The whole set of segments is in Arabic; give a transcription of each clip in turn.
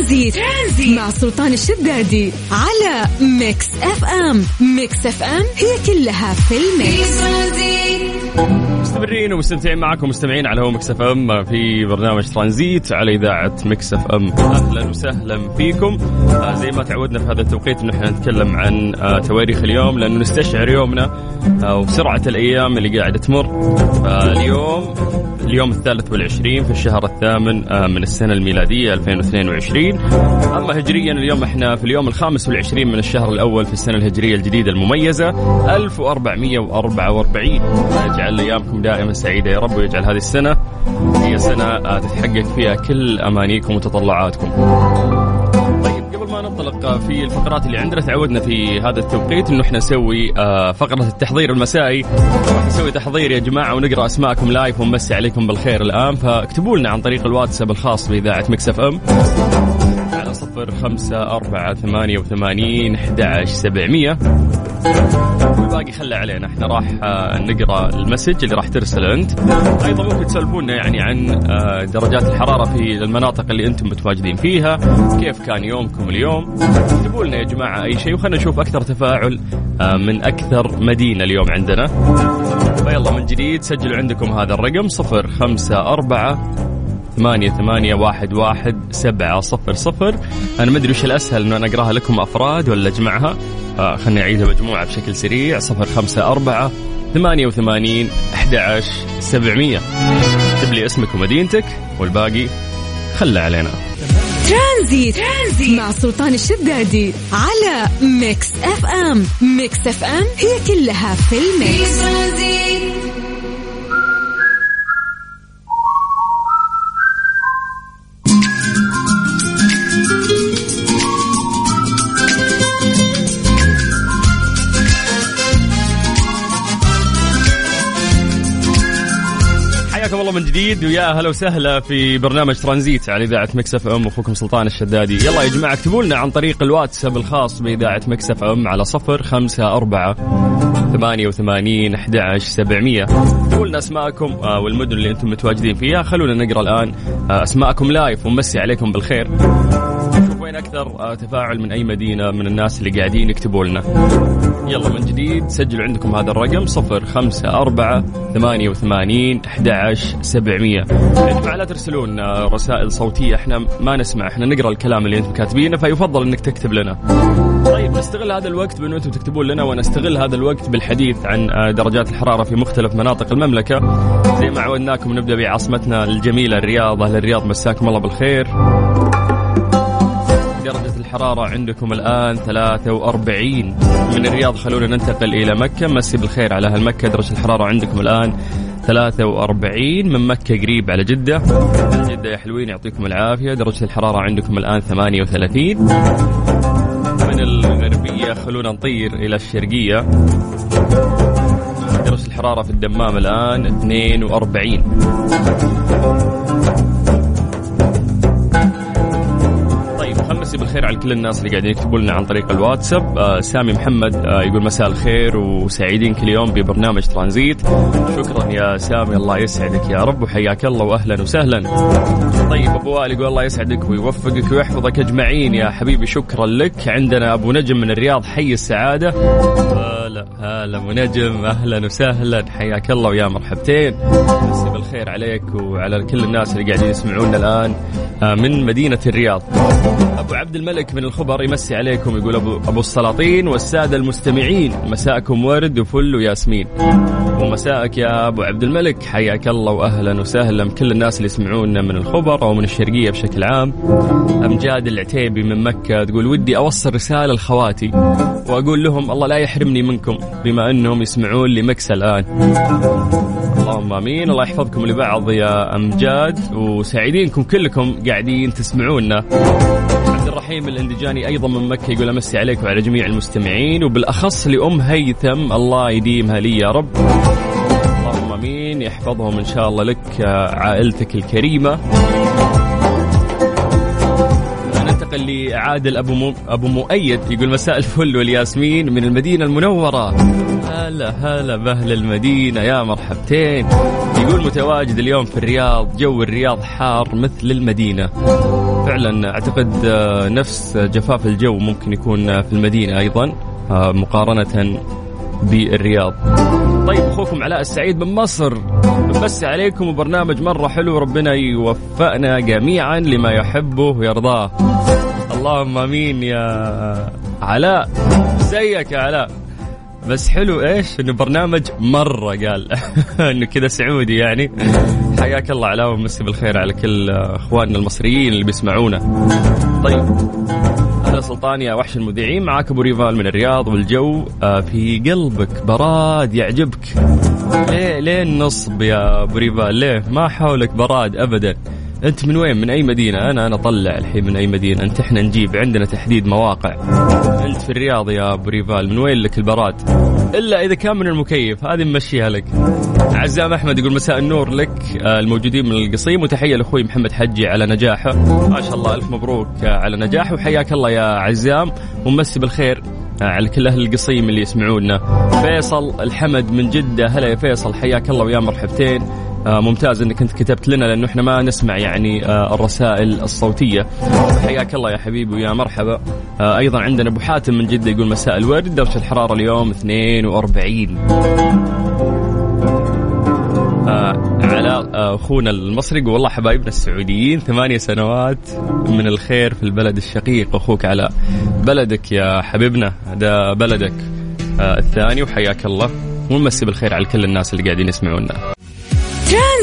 ترانزيت, ترانزيت. مع سلطان الشدادي على Mix FM. Mix FM هي كلها في ال mix. مستمرين ومستمتعين معكم مستمعين على هو Mix FM في برنامج ترانزيت على إذاعة Mix FM. أهلا وسهلا فيكم. آه زي ما تعودنا في هذا التوقيت انه إحنا نتكلم عن آه تواريخ اليوم لأنه نستشعر يومنا آه وسرعه الأيام اللي قاعدة تمر. اليوم اليوم الثالث والعشرين في الشهر الثامن آه، من السنة الميلادية 2022 أما هجريا. اليوم إحنا في اليوم الخامس والعشرين من الشهر الأول في السنة الهجرية الجديدة المميزة 1444 يجعل أيامكم دائما سعيدة يا رب ويجعل هذه السنة هي سنة آه، تتحقق فيها كل أمانيكم وتطلعاتكم. ننطلق في الفقرات اللي عندنا تعودنا في هذا التوقيت إنه إحنا نسوي آه، فقرة التحضير المسائي. راح نسوي تحضير يا جماعة ونقرأ أسماءكم live ونمسي عليكم بالخير الآن. فاكتبوا لنا عن طريق الواتساب الخاص بإذاعة Mix FM. صفر خمسة أربعة ثمانية وثمانين أحد سبعمية. والباقي خلى علينا إحنا راح آه، نقرأ ال message اللي راح ترسله أنت. أيضا ممكن تسولفونا يعني عن آه، درجات الحرارة في المناطق اللي أنتم متواجدين فيها كيف كان يومكم اليوم؟ اكتبوا لنا يا جماعة أي شيء وخلنا نشوف أكثر تفاعل آه، من أكثر مدينة اليوم عندنا. فيلا من جديد سجلوا عندكم هذا الرقم صفر خمسة أربعة ثمانية ثمانية واحد واحد سبعة صفر صفر. أنا ما أدري وش الأسهل إنه أنا أقراها لكم أفراد ولا أجمعها. آه خلني أعيدها مجموعة بشكل سريع. صفر خمسة أربعة ثمانية وثمانين أحد عشر سبعمية. اكتب لي اسمك ومدينتك والباقي خلى علينا. ترانزيت. ترانزيت مع سلطان الشدادي على Mix FM. Mix FM هي كلها في ال mix. في الله من جديد ويا أهلا وسهلا في برنامج ترانزيت على إذاعة Mix FM اخوكم سلطان الشدادي. يلا يا جماعة اكتبوا لنا عن طريق الواتساب الخاص بإذاعة Mix FM على صفر خمسة أربعة ثمانية وثمانين أحد سبعمية. اكتبوا لنا أسماءكم آه، والمدن اللي أنتم متواجدين فيها. خلونا نقرأ الآن آه، أسماءكم live ونمسي عليكم بالخير. وين أكثر؟ آه، تفاعل من أي مدينة من الناس اللي قاعدين يكتبوا لنا. يلا من جديد سجلوا عندكم هذا الرقم صفر خمسة أربعة ثمانية وثمانين أحد سبعمية. يا جماعة لا ترسلون رسائل صوتية. إحنا ما نسمع إحنا نقرأ الكلام اللي أنتم كاتبينه فيفضل إنك تكتب لنا. طيب نستغل هذا الوقت بأنه أنتم تكتبون لنا ونستغل هذا الوقت بالحديث عن درجات الحرارة في مختلف مناطق المملكة. زي ما عودناكم نبدأ بعاصمتنا الجميلة الرياض. أهل الرياض مساكم الله بالخير. الحرارة عندكم الآن 43 من الرياض خلونا ننتقل إلى مكة. مسي بالخير على أهل مكة. درجة الحرارة عندكم الآن 43 من مكة قريب على جدة. جدة يا حلوين يعطيكم العافية. درجة الحرارة عندكم الآن 38 من الغربية خلونا نطير إلى الشرقية. درجة الحرارة في الدمام الآن 42 مسي بالخير على كل الناس اللي قاعدين يكتبوا لنا عن طريق الواتساب. آه سامي محمد آه يقول مساء الخير وسعيدين كل يوم ببرنامج ترانزيت. شكرا يا سامي الله يسعدك يا رب وحياك الله واهلا وسهلا. طيب أبو وائل يقول الله يسعدك ويوفقك ويحفظك أجمعين يا حبيبي شكرا لك. عندنا أبو نجم من الرياض حي السعادة. هلا هلا ابو نجم أهلا وسهلا. حياك الله ويا مرحبتين. مسي بالخير عليك وعلى كل الناس اللي قاعدين يسمعونا الآن آه، من مدينة الرياض. أبو عبد الملك من الخبر يمسي عليكم يقول أبو أبو السلاطين والسادة المستمعين. مساءكم ورد وفل وياسمين. ومساءك يا أبو عبد الملك. حياك الله وأهلا وسهلا. كل الناس اللي يسمعونا من الخبر أو من الشرقية بشكل عام. أمجاد العتيبي من مكة تقول ودي أوصل رسالة لخواتي وأقول لهم الله لا يحرمني منكم بما أنهم يسمعون لي مكس الآن. اللهم آمين. الله يحفظكم لبعض يا أمجاد وسعيدينكم كلكم قاعدين تسمعونا. عبد الرحيم الاندجاني أيضا من مكة يقول أمسي عليك وعلى جميع المستمعين وبالأخص لأم هيثم الله يديمها لي يا رب. اللهم آمين. يحفظهم إن شاء الله لك عائلتك الكريمة. لعادل أبو مو... أبو مؤيد يقول مساء الفل والياسمين من المدينة المنورة. هلا هلا بأهل المدينة يا مرحبتين. يقول متواجد اليوم في الرياض جو الرياض حار مثل المدينة. فعلا أعتقد آه، نفس جفاف الجو ممكن يكون في المدينة أيضا آه، مقارنة بالرياض. أخوكم علاء السعيد من مصر. بس عليكم وبرنامج مرة حلو ربنا يوفقنا جميعا لما يحبه ويرضاه. اللهم آمين يا علاء. زيك يا علاء. بس حلو إيش؟ إنه برنامج مرة قال. إنه كذا سعودي يعني. حياك الله علاء ومسي بالخير على كل إخواننا المصريين اللي بيسمعونا. طيب. أهلا سلطان يا وحش المذيعين. معاك أبو ريفال من الرياض والجو آه، في قلبك براد يعجبك. ليه ليه النصب يا أبو ريفال ليه؟ ما حولك براد ابدا. أنت من وين؟ من أي مدينة؟ أنا أنا اطلع الحين من أي مدينة؟ أنت إحنا نجيب عندنا تحديد مواقع. أنت في الرياض يا أبو ريفال من وين لك البراد؟ إلا إذا كان من المكيف هذه نمشيها لك. عزام أحمد يقول مساء النور لك آه، الموجودين من القصيم وتحية لأخوي محمد حجي على نجاحه. ما شاء الله ألف مبروك آه، على نجاحه وحياك الله يا عزام. ومسي بالخير آه، على كل أهل القصيم اللي يسمعونا. فيصل الحمد من جدة هلا يا فيصل حياك الله ويا مرحبتين. ممتاز إنك أنت كتبت لنا لأنه إحنا ما نسمع يعني آه الرسائل الصوتية. حياك الله يا حبيبي ويا مرحبا. آه أيضا عندنا أبو حاتم من جدة يقول مساء الورد درجه الحرارة اليوم 42 آه علاء آه، أخونا المصري والله حبايبنا السعوديين ثمانية سنوات من الخير في البلد الشقيق. أخوك علاء بلدك يا حبيبنا هذا بلدك آه الثاني وحياك الله. ونمسي بالخير على كل الناس اللي قاعدين يسمعونا.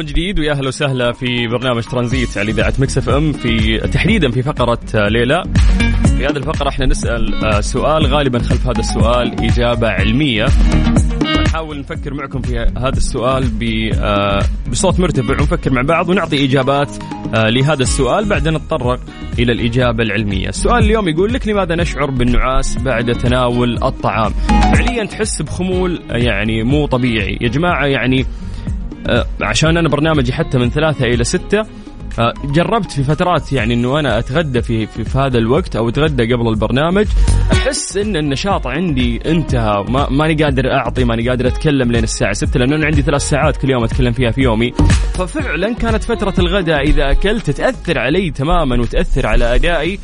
من جديد ويا أهلا وسهلا في برنامج ترانزيت على إذاعة Mix FM في تحديدا في فقرة ليه لا في هذه الفقرة إحنا نسأل آه، سؤال غالبا خلف هذا السؤال إجابة علمية نحاول نفكر معكم في هذا السؤال آه، بصوت مرتفع ونفكر مع بعض ونعطي إجابات آه، لهذا السؤال بعدين نتطرق إلى الإجابة العلمية. السؤال اليوم يقول لك لماذا نشعر بالنعاس بعد تناول الطعام؟ فعليا تحس بخمول يعني مو طبيعي، يا جماعة يعني آه، عشان أنا برنامجي حتى من ثلاثة إلى ستة آه، جربت في فترات يعني إنه أنا أتغدى في, في, في هذا الوقت أو أتغدى قبل البرنامج. أحس إن النشاط عندي انتهى. ما ماني قادر أعطي ماني قادر أتكلم لين الساعة 6 لأنه أنا عندي ثلاث ساعات كل يوم أتكلم فيها في يومي. ففعلا كانت فترة الغداء إذا أكلت تأثر علي تماما وتأثر على أدائي.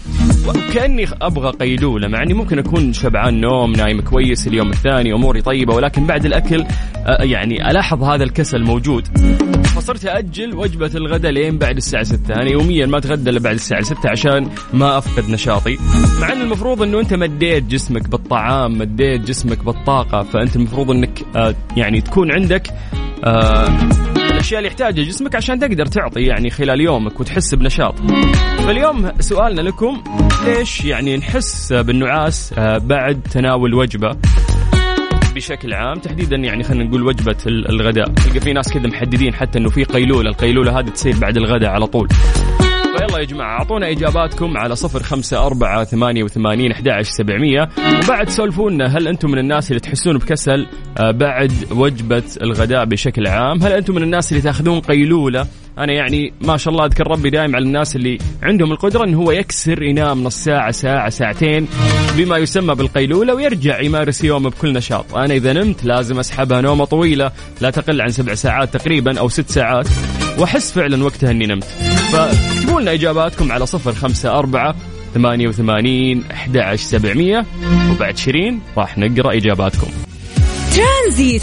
وكأني أبغى قيلولة مع إني ممكن أكون شبعان نوم نايم كويس اليوم الثاني أموري طيبة ولكن بعد الأكل آه، يعني ألاحظ هذا الكسل موجود. فصرت أجل وجبة الغداء لين بعد الساعة 6 أنا يوميا ما أتغدى إلا بعد الساعة 6 عشان ما أفقد نشاطي. مع إن المفروض إنه أنت مديت جسمك بالطعام مديت جسمك بالطاقة فأنت المفروض إنك آه يعني تكون عندك آه الأشياء اللي يحتاجها جسمك عشان تقدر تعطي يعني خلال يومك وتحس بنشاط. فاليوم سؤالنا لكم ليش يعني نحس بالنعاس آه، بعد تناول وجبة؟ بشكل عام تحديدا يعني خلينا نقول وجبة الغداء. تلقى في ناس كذا محددين حتى إنه في قيلولة القيلولة هذه تصير بعد الغداء على طول. فيلا يا جماعة أعطونا إجاباتكم على صفر خمسة أربعة ثمانية وثمانين أحد سبعمية. وبعد سولفونا هل أنتم من الناس اللي تحسون بكسل؟ آه، بعد وجبة الغداء بشكل عام هل أنتم من الناس اللي تأخذون قيلولة؟ أنا يعني ما شاء الله أذكر ربي دائم على الناس اللي عندهم القدرة انه هو يكسر ينام نص ساعة ساعة ساعتين بما يسمى بالقيلولة ويرجع يمارس يومه بكل نشاط. أنا إذا نمت لازم أسحبها نومة طويلة لا تقل عن سبع ساعات تقريبا أو ست ساعات وأحس فعلا وقتها إني نمت. فاكتبوا لنا إجاباتكم على صفر خمسة أربعة ثمانية وثمانين أحد سبعمية وبعد شيرين راح نقرأ إجاباتكم. ترانزيت.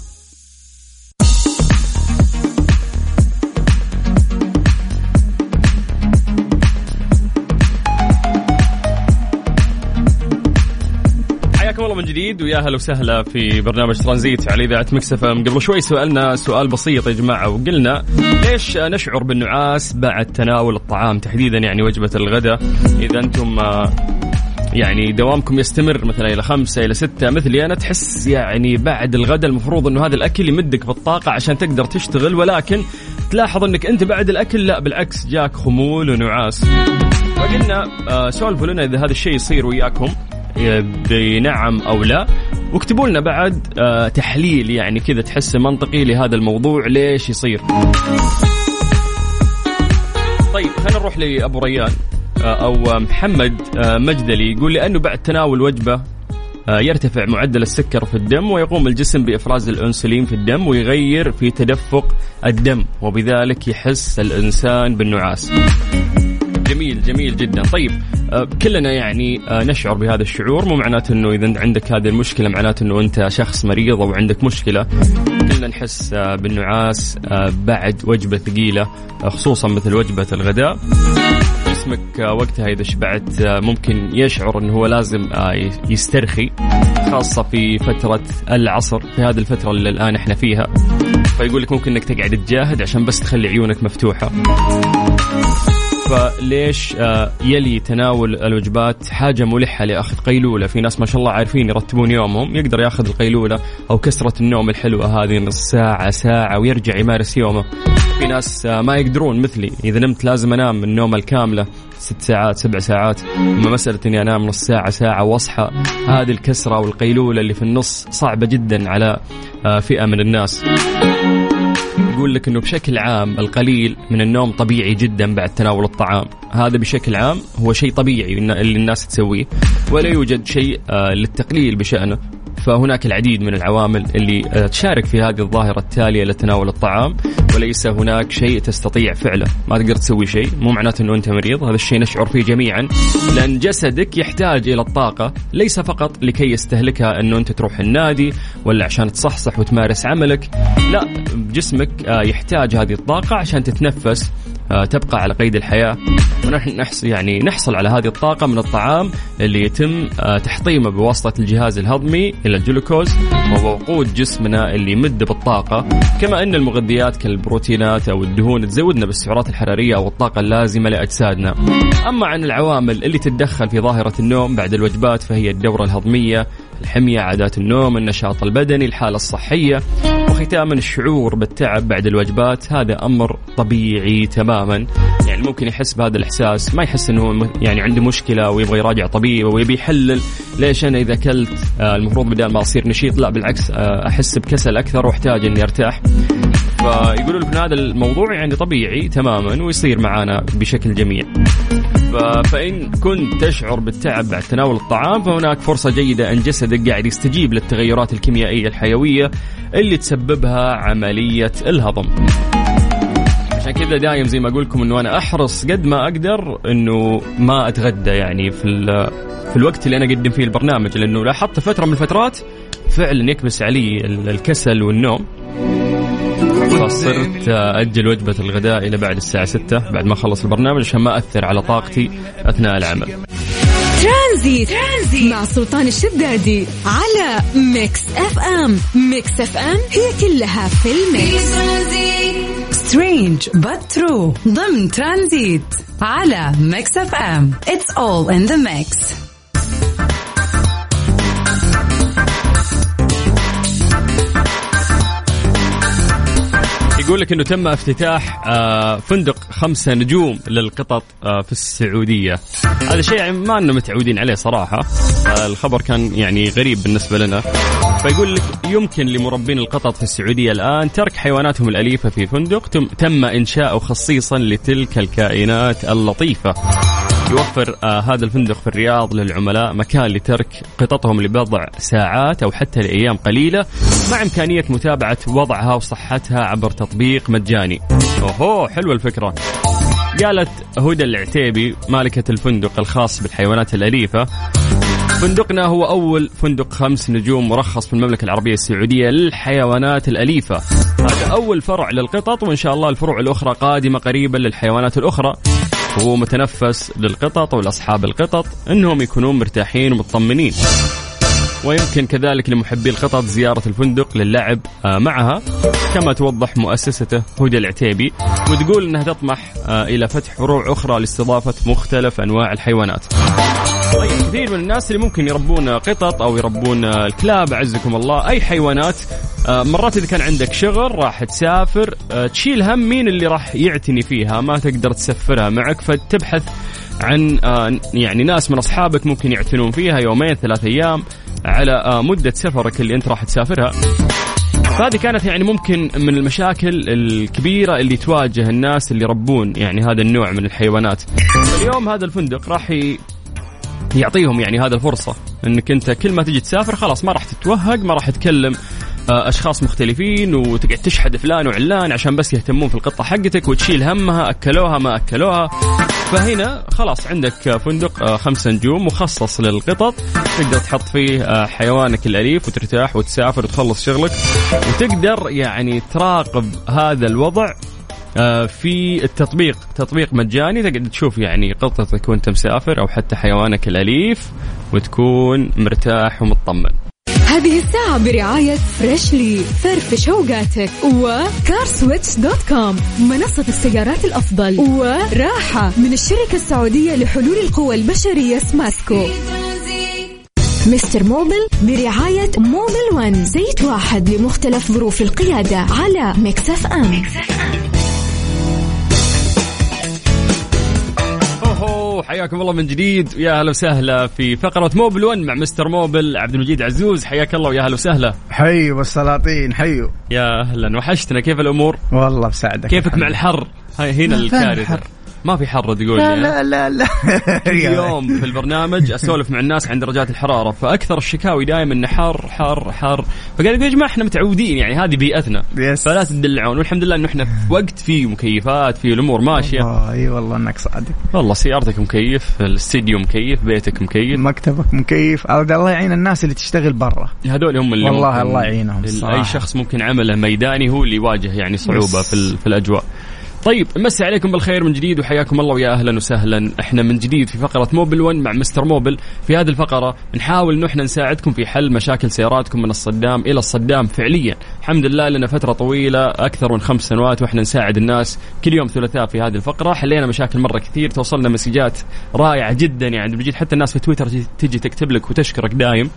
من جديد ويا هلا وسهلا في برنامج ترانزيت على إذاعة Mix FM قبل شوي سألنا سؤال بسيط يا جماعة وقلنا ليش نشعر بالنعاس بعد تناول الطعام تحديدا يعني وجبة الغداء؟ إذا أنتم آه، يعني دوامكم يستمر مثلا إلى خمسة إلى ستة مثلي أنا تحس يعني بعد الغداء المفروض إنه هذا الأكل يمدك بالطاقة عشان تقدر تشتغل ولكن تلاحظ إنك أنت بعد الأكل لا بالعكس جاك خمول ونعاس. فقلنا آه سولفوا لنا إذا هذا الشيء يصير وياكم. بنعم أو لا. واكتبوا لنا بعد آه تحليل يعني كذا تحسه منطقي لهذا الموضوع ليش يصير. طيب خلينا نروح لأبو ريان آه أو محمد آه مجدلي. يقول لأنه بعد تناول وجبة يرتفع معدل السكر في الدم ويقوم الجسم بإفراز الأنسولين في الدم ويغير في تدفق الدم وبذلك يحس الإنسان بالنعاس. جميل جميل جدا. طيب كلنا يعني آه، نشعر بهذا الشعور. مو معناته إنه إذا عندك هذه المشكلة معناته إنه أنت شخص مريض أو عندك مشكلة. كلنا نحس بالنعاس بعد وجبة ثقيلة خصوصا مثل وجبة الغداء. جسمك وقتها إذا شبعت ممكن يشعر إنه هو لازم يسترخي خاصة في فترة العصر في هذه الفترة اللي الآن إحنا فيها. فيقول لك ممكن إنك تقعد تجاهد عشان بس تخلي عيونك مفتوحة. فليش آه، يلي تناول الوجبات حاجة ملحة لأخذ قيلولة. في ناس ما شاء الله عارفين يرتبون يومهم يقدر يأخذ القيلولة أو كسرة النوم الحلوة هذه نص ساعة ساعة ويرجع يمارس يومه. في ناس آه، ما يقدرون مثلي. إذا نمت لازم أنام النوم الكاملة ست ساعات سبع ساعات. أما مسألة إني أنام نص ساعة ساعة واصحى هذه الكسرة والقيلولة اللي في النص صعبة جدا على آه، فئة من الناس. يقول لك إنه بشكل عام القليل من النوم طبيعي جدا بعد تناول الطعام. هذا بشكل عام هو شيء طبيعي اللي الناس تسويه. ولا يوجد شيء آه، للتقليل بشأنه. فهناك العديد من العوامل اللي آه، تشارك في هذه الظاهرة التالية لتناول الطعام وليس هناك شيء تستطيع فعله. ما تقدر تسوي شيء مو معناته أنه أنت مريض هذا الشيء نشعر فيه جميعا. لأن جسدك يحتاج إلى الطاقة ليس فقط لكي يستهلكها أنه أنت تروح النادي ولا عشان تصحصح وتمارس عملك. لا جسمك آه، يحتاج هذه الطاقة عشان تتنفس. تبقى على قيد الحياة. ونحن نحصل يعني نحصل على هذه الطاقة من الطعام اللي يتم تحطيمه بواسطة الجهاز الهضمي إلى الجلوكوز وهو وقود جسمنا اللي يمد بالطاقة. كما أن المغذيات كالبروتينات أو الدهون تزودنا بالسعرات الحرارية أو الطاقة اللازمة لأجسادنا. أما عن العوامل اللي تتدخل في ظاهرة النوم بعد الوجبات فهي الدورة الهضمية الحمية عادات النوم النشاط البدني الحالة الصحية. وختاما الشعور بالتعب بعد الوجبات هذا أمر طبيعي تماما. يعني ممكن يحس بهذا الإحساس ما يحس أنه يعني عنده مشكلة ويبغى يراجع طبيب ويبي يحلل ليش أنا إذا أكلت آه، المفروض بدال ما أصير نشيط لا بالعكس آه، أحس بكسل أكثر وأحتاج إني أرتاح. فيقولوا لك هذا الموضوع يعني طبيعي تماما ويصير معانا بشكل جميع فإن كنت تشعر بالتعب بعد تناول الطعام فهناك فرصة جيدة أن جسدك قاعد يستجيب للتغيرات الكيميائية الحيوية اللي تسببها عملية الهضم. عشان كذا دايم زي ما أقول لكم إنه أنا أحرص قد ما أقدر إنه ما أتغدى يعني في في الوقت اللي أنا أقدم فيه البرنامج لأنه لاحظت فترة من الفترات فعلا يكبس علي الكسل والنوم. فصرت أجل وجبة الغداء إلى بعد الساعة 6 بعد ما أخلص البرنامج عشان ما أثر على طاقتي أثناء العمل. ترانزيت, ترانزيت مع سلطان الشدادي على Mix FM. Mix FM هي كلها في ال mix. Strange but true ضمن ترانزيت على Mix FM. It's all in the mix يقول لك إنه تم افتتاح آه، فندق خمسة نجوم للقطط آه، في السعودية. هذا شيء يعني ما لنا متعودين عليه صراحة. آه، الخبر كان يعني غريب بالنسبة لنا. فيقول لك يمكن لمربين القطط في السعودية الآن ترك حيواناتهم الأليفة في فندق تم إنشاؤه خصيصا لتلك الكائنات اللطيفة. يوفر آه هذا الفندق في الرياض للعملاء مكان لترك قططهم لبضع ساعات أو حتى لأيام قليلة مع إمكانية متابعة وضعها وصحتها عبر تطبيق مجاني. أوهو حلوة الفكرة. قالت هدى العتيبي مالكة الفندق الخاص بالحيوانات الأليفة فندقنا هو أول فندق خمس نجوم مرخص في المملكة العربية السعودية للحيوانات الأليفة هذا أول فرع للقطط وإن شاء الله الفروع الأخرى قادمة قريبا للحيوانات الأخرى هو متنفس للقطط ولأصحاب القطط أنهم يكونون مرتاحين ومطمنين. ويمكن كذلك لمحبي القطط زيارة الفندق للعب آه، معها. كما توضح مؤسسته هدى العتيبي وتقول أنها تطمح آه، إلى فتح فروع أخرى لاستضافة مختلف أنواع الحيوانات. طيب كثير من الناس اللي ممكن يربون قطط أو يربون الكلاب أعزكم الله أي حيوانات آه، مرات إذا كان عندك شغل راح تسافر آه، تشيل هم مين اللي راح يعتني فيها ما تقدر تسفرها معك فتبحث عن يعني ناس من أصحابك ممكن يعتنون فيها يومين ثلاث أيام على مدة سفرك اللي أنت راح تسافرها. فهذه كانت يعني ممكن من المشاكل الكبيرة اللي تواجه الناس اللي يربون يعني هذا النوع من الحيوانات. اليوم هذا الفندق راح يعطيهم يعني هذا الفرصة إنك أنت كل ما تجي تسافر خلاص ما راح تتوهق ما راح تكلم آه، أشخاص مختلفين وتقعد تشحد فلان وعلان عشان بس يهتمون في القطة حقتك وتشيل همها أكلوها ما أكلوها. فهنا خلاص عندك فندق آه، خمسة نجوم مخصص للقطط. تقدر تحط فيه آه، حيوانك الأليف وترتاح وتسافر وتخلص شغلك. وتقدر يعني تراقب هذا الوضع في التطبيق تطبيق مجاني. تقدر تشوف يعني قطتك وانت مسافر أو حتى حيوانك الأليف وتكون مرتاح ومطمن. هذه الساعة برعاية Freshly فرفش اوقاتك و CarSwitch dot com منصة السيارات الأفضل وراحة من الشركة السعودية لحلول القوى البشرية سماسكو Mister Mobil برعاية Mobil One زيت واحد لمختلف ظروف القيادة على Mix FM, Mix FM. حياكم الله من جديد. ويا أهلا وسهلا في فقرة موبل 1 مع مستر موبل عبد المجيد عزوز. حياك الله ويا أهلا وسهلا. حيوا السلاطين حيوا يا أهلا. وحشتنا. كيف الأمور؟ والله بساعدك كيفك مع الحر؟ هاي هنا الكارثة. ما في حر تقول لا لا لا لا. اليوم في البرنامج أسولف مع الناس عن درجات الحرارة فأكثر الشكاوي دائما إنه حر حر حر. فقال يا جماعة إحنا متعودين يعني هذه بيئتنا. يس. فلا تدلعون. والحمد لله إنه إحنا في وقت فيه مكيفات في الأمور ماشية. إي والله إنك صادق. والله سيارتك مكيف الاستديو مكيف بيتك مكيف. مكتبك مكيف. الله يعين الناس اللي تشتغل برا. هذول هم اللي والله الله يعينهم أي شخص ممكن عمله ميداني هو اللي يواجه يعني صعوبة في, في الأجواء. طيب مسي عليكم بالخير من جديد وحياكم الله ويا أهلا وسهلا. إحنا من جديد في فقرة موبل 1 مع مستر موبل في هذه الفقرة. نحاول إنه إحنا نساعدكم في حل مشاكل سياراتكم من الصدام إلى الصدام فعليا. الحمد لله لنا فترة طويلة أكثر من خمس سنوات وإحنا نساعد الناس كل يوم ثلاثاء في هذه الفقرة. حلينا مشاكل مرة كثير توصلنا مسجات رائعة جدا يعني. بجد حتى الناس في تويتر تجي تكتب لك وتشكرك دايم.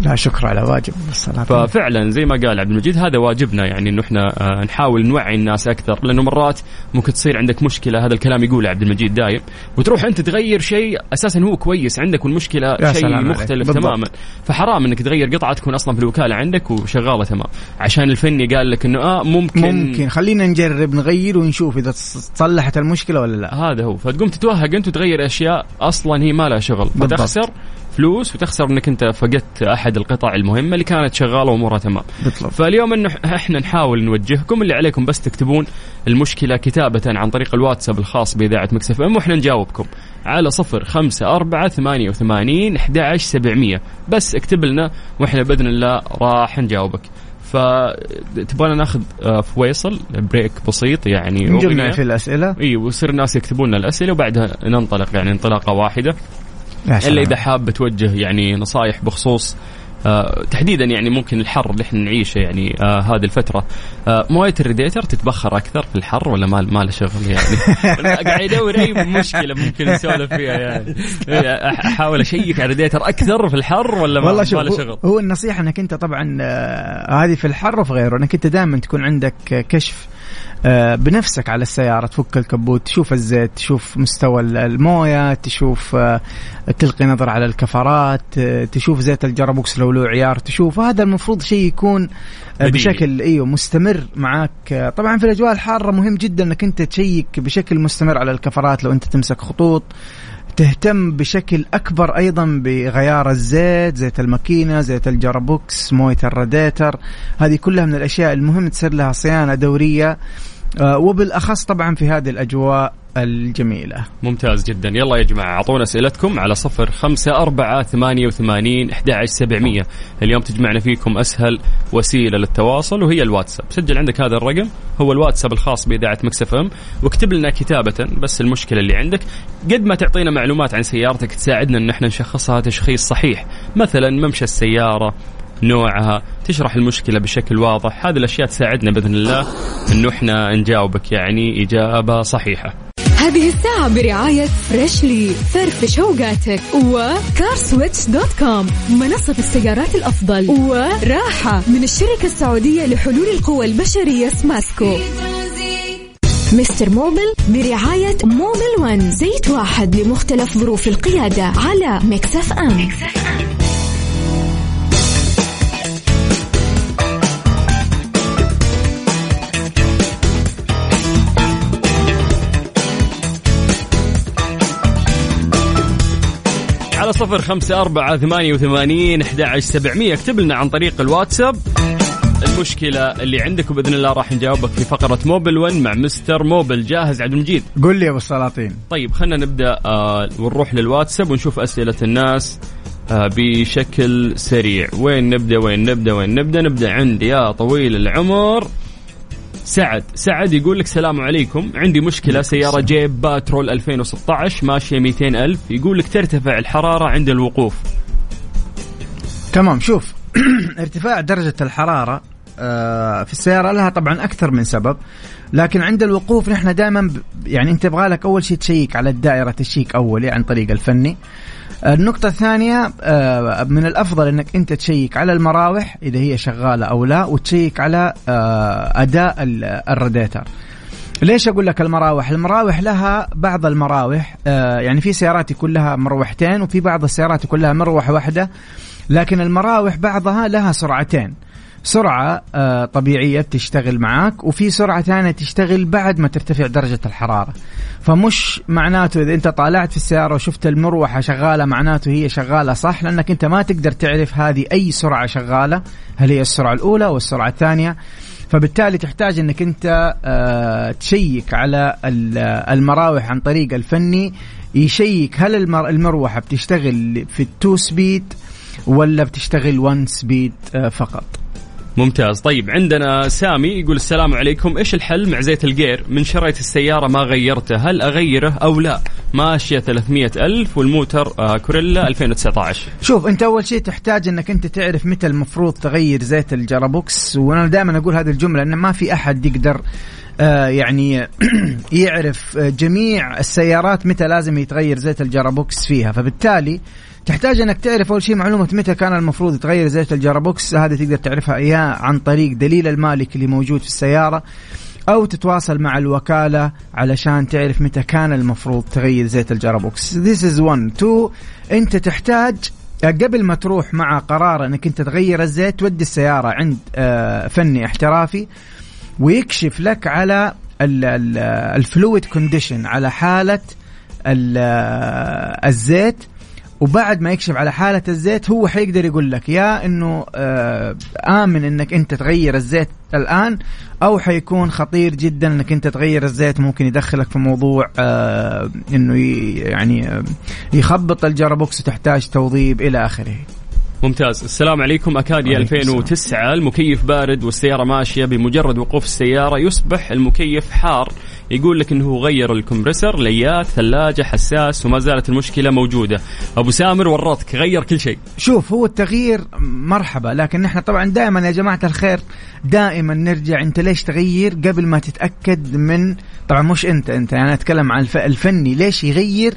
لا شكر على واجب بالصلاة ففعلا زي ما قال عبد المجيد هذا واجبنا يعني انه إحنا آه، نحاول نوعي الناس أكثر لأنه مرات ممكن تصير عندك مشكلة هذا الكلام يقوله عبد المجيد دايم وتروح أنت تغير شيء أساسا هو كويس عندك والمشكلة شيء مختلف. تماما. فحرام إنك تغير قطعة تكون أصلا في الوكالة عندك وشغالة تمام. عشان الفني قال لك إنه آه ممكن. ممكن. خلينا نجرب نغير ونشوف إذا صلحت المشكلة ولا لا. هذا هو. فتقوم تتوهق أنت وتغير أشياء أصلا هي ما لها شغل. فتخسر فلوس وتخسر انك انت فقدت احد القطع المهمة اللي كانت شغالة وامورها تمام. بالضبط. فاليوم إنه إحنا نحاول نوجهكم اللي عليكم بس تكتبون المشكلة كتابة عن طريق الواتساب الخاص بإذاعة مكسف إم وإحنا نجاوبكم. على صفر خمسة أربعة ثمانية وثمانين أحد سبعمية. بس اكتب لنا وإحنا بإذن الله راح نجاوبك. فتبغانا ناخذ آه، فويصل break بسيط يعني. نجمع في الأسئلة. إي ويصير الناس يكتبون لنا الأسئلة وبعدها ننطلق يعني انطلاقة واحدة. إلا إذا حاب توجه يعني نصائح بخصوص آه تحديدا يعني ممكن الحر اللي إحنا نعيشه يعني آه هذه الفترة. آه مويه الريديتر تتبخر أكثر في الحر ولا ما ما له شغل يعني؟ قاعد ادور أي مشكلة ممكن نسولف فيها يعني. أحاول أشيك على الريديتر أكثر في الحر ولا ما, والله ما له شغل؟ هو النصيحة إنك أنت طبعا آه هذه في الحر وفي غيره إنك أنت دائما تكون عندك كشف بنفسك على السيارة تفك الكبوت تشوف الزيت تشوف مستوى الموية تشوف آه، تلقي نظر على الكفرات آه، تشوف زيت ال gearbox لو له عيار تشوف. هذا المفروض شيء يكون بشكل إيوه مستمر معك طبعا في الأجواء الحارة مهم جدا إنك أنت تشيك بشكل مستمر على الكفرات لو أنت تمسك خطوط. تهتم بشكل أكبر أيضا بغيار الزيت زيت الماكينة زيت ال gearbox موية الراديتر. هذه كلها من الأشياء المهم تصير لها صيانة دورية. وبالأخص طبعا في هذه الأجواء الجميلة. ممتاز جدا. يلا يا جماعة أعطونا أسئلتكم على صفر خمسة أربعة ثمانية وثمانين أحد سبعمية. اليوم تجمعنا فيكم أسهل وسيلة للتواصل وهي الواتساب. سجل عندك هذا الرقم هو الواتساب الخاص بإذاعة Mix FM واكتب لنا كتابة بس المشكلة اللي عندك. قد ما تعطينا معلومات عن سيارتك تساعدنا أن إحنا نشخصها تشخيص صحيح. مثلا ممشى السيارة نوعها تشرح المشكلة بشكل واضح. هذه الأشياء تساعدنا بإذن الله إنه إحنا نجاوبك يعني إجابة صحيحة. هذه الساعة برعاية Freshly فرفش اوقاتك و CarSwitch dot com منصة السيارات الأفضل وراحة من الشركة السعودية لحلول القوى البشرية سماسكو Mister Mobil برعاية Mobil One زيت واحد لمختلف ظروف القيادة على Mix FM, Mix FM. على صفر خمسة أربعة ثمانية وثمانين أحد سبعمية. اكتب لنا عن طريق الواتساب المشكلة اللي عندك وبإذن الله راح نجاوبك في فقرة Mobil 1 مع Mister Mobil. جاهز عبد المجيد؟ قل لي يا أبو السلاطين. طيب خلينا نبدأ آه ونروح للواتساب ونشوف أسئلة الناس آه بشكل سريع. وين نبدأ؟ وين نبدأ؟ وين نبدأ؟ نبدأ عند يا طويل العمر. سعد. سعد يقول لك السلام عليكم. عندي مشكلة. سيارة جيب Patrol 2016 ماشية 200 ألف. يقول لك ترتفع الحرارة عند الوقوف. تمام شوف. ارتفاع درجة الحرارة آه، في السيارة لها طبعا أكثر من سبب لكن عند الوقوف نحن دائما يعني أنت يبغى لك أول شيء تشيك على الدائرة تشيك أولي عن طريق الفني. النقطة الثانية آه، من الأفضل أنك أنت تشيك على المراوح إذا هي شغالة أو لا وتشيك على آه، أداء الراديتر ليش أقول لك المراوح؟ المراوح لها بعض المراوح آه، يعني في سيارات يكون لها مروحتين وفي بعض السيارات يكون لها مروحة واحدة لكن المراوح بعضها لها سرعتين سرعة آه، طبيعية تشتغل معاك وفي سرعة ثانية تشتغل بعد ما ترتفع درجة الحرارة. فمش معناته إذا أنت طالعت في السيارة وشفت المروحة شغالة معناته هي شغالة صح؟ لأنك أنت ما تقدر تعرف هذه أي سرعة شغالة هل هي السرعة الأولى أو السرعة الثانية. فبالتالي تحتاج إنك أنت آه، تشيك على المراوح عن طريق الفني يشيك هل المروحة بتشتغل في ال two speed ولا بتشتغل 1 speed آه، فقط. ممتاز. طيب عندنا سامي يقول السلام عليكم. إيش الحل مع زيت ال gear من شريت السيارة ما غيرته هل أغيره أو لا؟ ماشية 300 ألف والموتر آه Corolla 2019 شوف أنت أول شيء تحتاج أنك أنت تعرف متى المفروض تغير زيت ال gearbox. وأنا دائما أقول هذه الجملة أن ما في أحد يقدر آه يعني يعرف جميع السيارات متى لازم يتغير زيت ال gearbox فيها. فبالتالي تحتاج أنك تعرف أول شيء معلومة متى كان المفروض يتغير زيت ال gearbox هذه تقدر تعرفها إياه عن طريق دليل المالك اللي موجود في السيارة أو تتواصل مع الوكالة علشان تعرف متى كان المفروض تغير زيت ال gearbox This is one. Two أنت تحتاج قبل ما تروح مع قرار أنك أنت تغير الزيت تودي السيارة عند آه، فني احترافي ويكشف لك على ال fluid condition على حالة آه، الزيت. وبعد ما يكشف على حالة الزيت هو حيقدر يقول لك يا إنه آه آمن إنك أنت تغير الزيت الآن أو حيكون خطير جدا إنك أنت تغير الزيت ممكن يدخلك في موضوع آه إنه يعني آه يخبط ال gearbox وتحتاج توضيب إلى آخره. ممتاز. السلام عليكم. Acadia 2009 المكيف بارد والسيارة ماشية بمجرد وقوف السيارة. يصبح المكيف حار. يقول لك إنه غير الكمبرسر ليات ثلاجة حساس وما زالت المشكلة موجودة. أبو سامر ورطك غير كل شيء. شوف هو التغيير مرحبا لكن نحن طبعا دائما يا جماعة الخير دائما نرجع أنت ليش تغير قبل ما تتأكد من طبعا مش أنت أنت يعني أتكلم عن الفني ليش يغير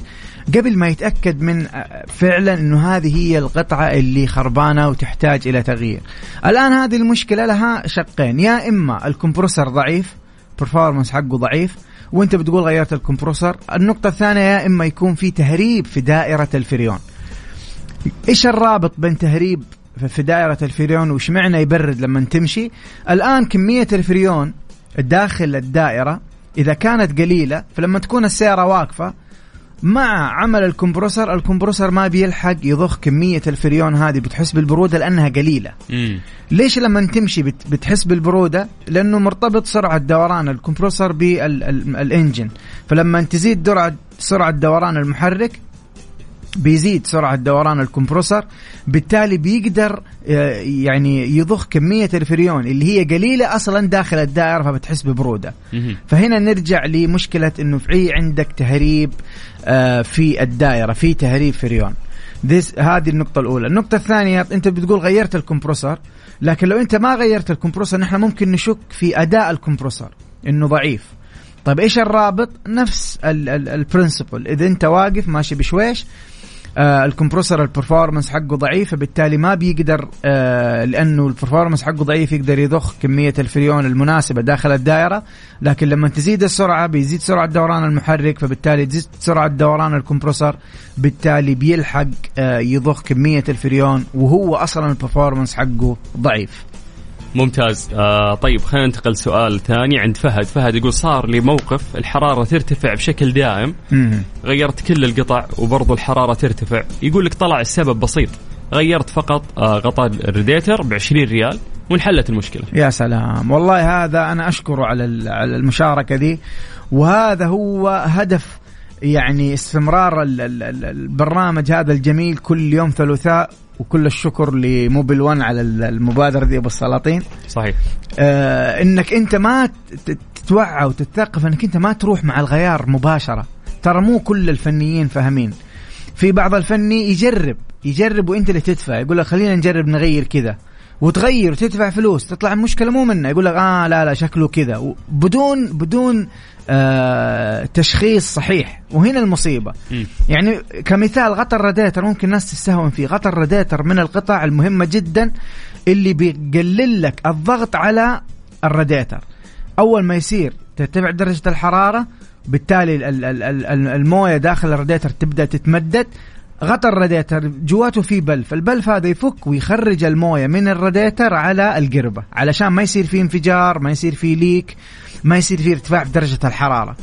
قبل ما يتأكد من فعلا إنه هذه هي القطعة اللي خربانة وتحتاج إلى تغيير. الآن هذه المشكلة لها شقين يا إما الكمبروسر ضعيف performance حقه ضعيف وأنت بتقول غيرت ال compressor، النقطة الثانية يا إما يكون في تهريب في دائرة الفريون. إيش الرابط بين تهريب في دائرة الفريون وش معنى يبرد لما تمشي الآن كمية الفريون داخل الدائرة إذا كانت قليلة فلما تكون السيارة واقفة مع عمل ال compressor ال compressor ما بيلحق يضخ كمية الفريون هذه بتحس بالبرودة لأنها قليلة. مم. ليش لما تمشي بتحس بالبرودة؟ لأنه مرتبط سرعة دوران الكمبروسر بالإنجن فلما تزيد سرعة دوران المحرك بيزيد سرعة دوران الكمبروسر بالتالي بيقدر آه، يعني يضخ كمية الفريون اللي هي قليلة أصلا داخل الدائرة فبتحس ببرودة. فهنا نرجع لمشكلة أنه في عندك تهريب آه، في الدائرة في تهريب فريون. هذه النقطة الأولى، النقطة الثانية أنت بتقول غيرت ال compressor، لكن لو أنت ما غيرت ال compressor نحن ممكن نشك في أداء ال compressor إنه ضعيف. طيب إيش الرابط؟ نفس ال principle، إذا أنت واقف ماشي بشويش آه ال compressor ال performance حقه ضعيف فبالتالي ما بيقدر آه لأنه ال performance حقه ضعيف يقدر يضخ كمية الفريون المناسبة داخل الدائرة. لكن لما تزيد السرعة بيزيد سرعة دوران المحرك فبالتالي تزيد سرعة دوران ال compressor بالتالي بيلحق آه يضخ كمية الفريون وهو أصلا ال performance حقه ضعيف. ممتاز. آه طيب خلينا ننتقل سؤال ثاني عند فهد. فهد يقول صار لي موقف الحرارة ترتفع بشكل دائم غيرت كل القطع وبرضو الحرارة ترتفع. يقول لك طلع السبب بسيط. غيرت فقط آه غطاء الريديتر ب 20 ريال وانحلت المشكلة. يا سلام. والله هذا أنا أشكره على على المشاركة دي. وهذا هو هدف يعني استمرار البرنامج هذا الجميل كل يوم ثلاثاء. وكل الشكر لموبل 1 على المبادرة دي أبو السلاطين. صحيح. آه إنك أنت ما تتوعى وتتثقف إنك أنت ما تروح مع الغيار مباشرة. ترى مو كل الفنيين فاهمين. في بعض الفني يجرب يجرب وأنت اللي تدفع. يقول لك خلينا نجرب نغير كذا. وتغير وتدفع فلوس. تطلع المشكلة مو منه. يقول لك آه لا لا شكله كذا. بدون بدون آه تشخيص صحيح. وهنا المصيبة. م. يعني كمثال غطى الراديتر ممكن الناس تستهون فيه. غطى الراديتر من القطع المهمة جدا اللي بيقلل لك الضغط على الراديتر أول ما يصير ترتفع درجة الحرارة بالتالي الموية داخل الراديتر تبدأ تتمدد. غطى الراديتر جواته في بلف. البلف هذا يفك ويخرج الموية من الراديتر على القربة. علشان ما يصير فيه انفجار ما يصير فيه ليك ما يصير فيه ارتفاع في درجة الحرارة.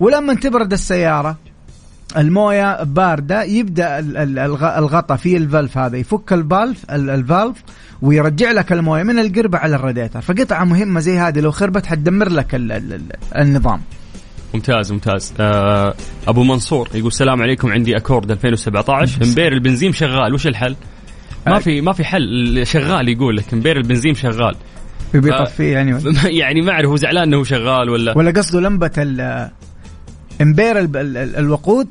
ولما تبرد السيارة الموية باردة يبدأ الغطاء في ال valve هذا. يفك ال valve ال valve ويرجع لك الموية من القربة على الراديتر. فقطعة مهمة زي هذه لو خربت حتدمر لك النظام. ممتاز ممتاز. آه أبو منصور يقول السلام عليكم عندي Accord 2017 امبير البنزين شغال وش الحل؟ ما في ما في حل شغال يقول لك امبير البنزين شغال. بيطفيه يعني يعني ما أعرف هو زعلان إنه شغال ولا؟ ولا قصده لمبة امبير الوقود؟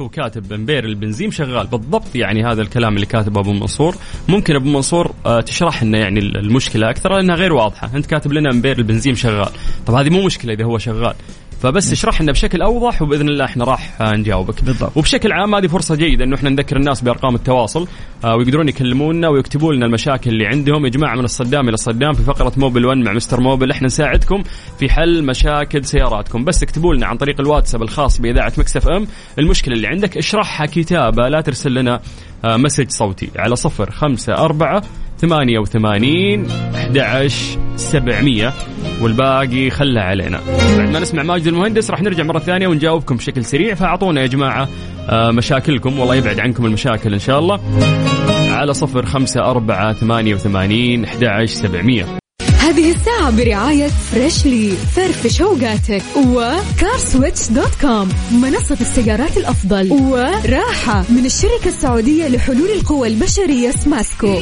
هو كاتب امبير البنزين شغال. بالضبط يعني هذا الكلام اللي كاتبه أبو منصور. ممكن أبو منصور آه، تشرح لنا يعني المشكلة أكثر لأنها غير واضحة. أنت كاتب لنا امبير البنزين شغال. طب هذه مو مشكلة إذا هو شغال. فبس اشرح لنا بشكل أوضح وبإذن الله إحنا راح نجاوبك. بالضبط. وبشكل عام هذه فرصة جيدة إنه إحنا نذكر الناس بأرقام التواصل آه ويقدرون يكلمونا ويكتبوا لنا المشاكل اللي عندهم. يا جماعة من الصدام إلى الصدام في فقرة Mobil 1 مع Mister Mobil إحنا نساعدكم في حل مشاكل سياراتكم. بس اكتبوا لنا عن طريق الواتساب الخاص بإذاعة Mix FM المشكلة اللي عندك. اشرحها كتابة لا ترسل لنا آه message صوتي على صفر خمسة أربعة ثمانية وثمانين أحد سبعمية والباقي خلها علينا. بعد ما نسمع ماجد المهندس راح نرجع مرة ثانية ونجاوبكم بشكل سريع. فأعطونا يا جماعة آه، مشاكلكم. والله يبعد عنكم المشاكل إن شاء الله. على صفر خمسة أربعة ثمانية وثمانين أحد سبعمية. هذه الساعة برعاية Freshly فرفش أوقاتك و CarSwitch.com منصة السيارات الأفضل وراحة من الشركة السعودية لحلول القوى البشرية سماسكو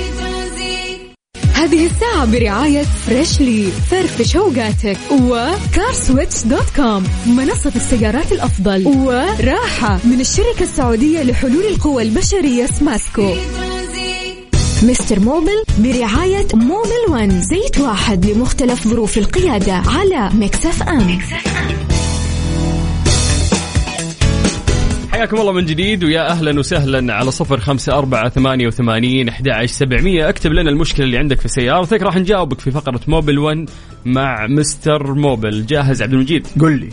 هذه الساعة برعاية Freshly فرفش اوقاتك و CarSwitch.com منصة السيارات الأفضل وراحة من الشركة السعودية لحلول القوى البشرية سماسكو Mister Mobil برعاية Mobil One زيت واحد لمختلف ظروف القيادة على Mix FM, Mix FM. حياكم الله من جديد ويا أهلا وسهلا على صفر خمسة أربعة ثمانية وثمانين أحد سبعمية. اكتب لنا المشكلة اللي عندك في سيارتك راح نجاوبك في فقرة Mobil 1 مع Mister Mobil جاهز عبد المجيد؟ قل لي.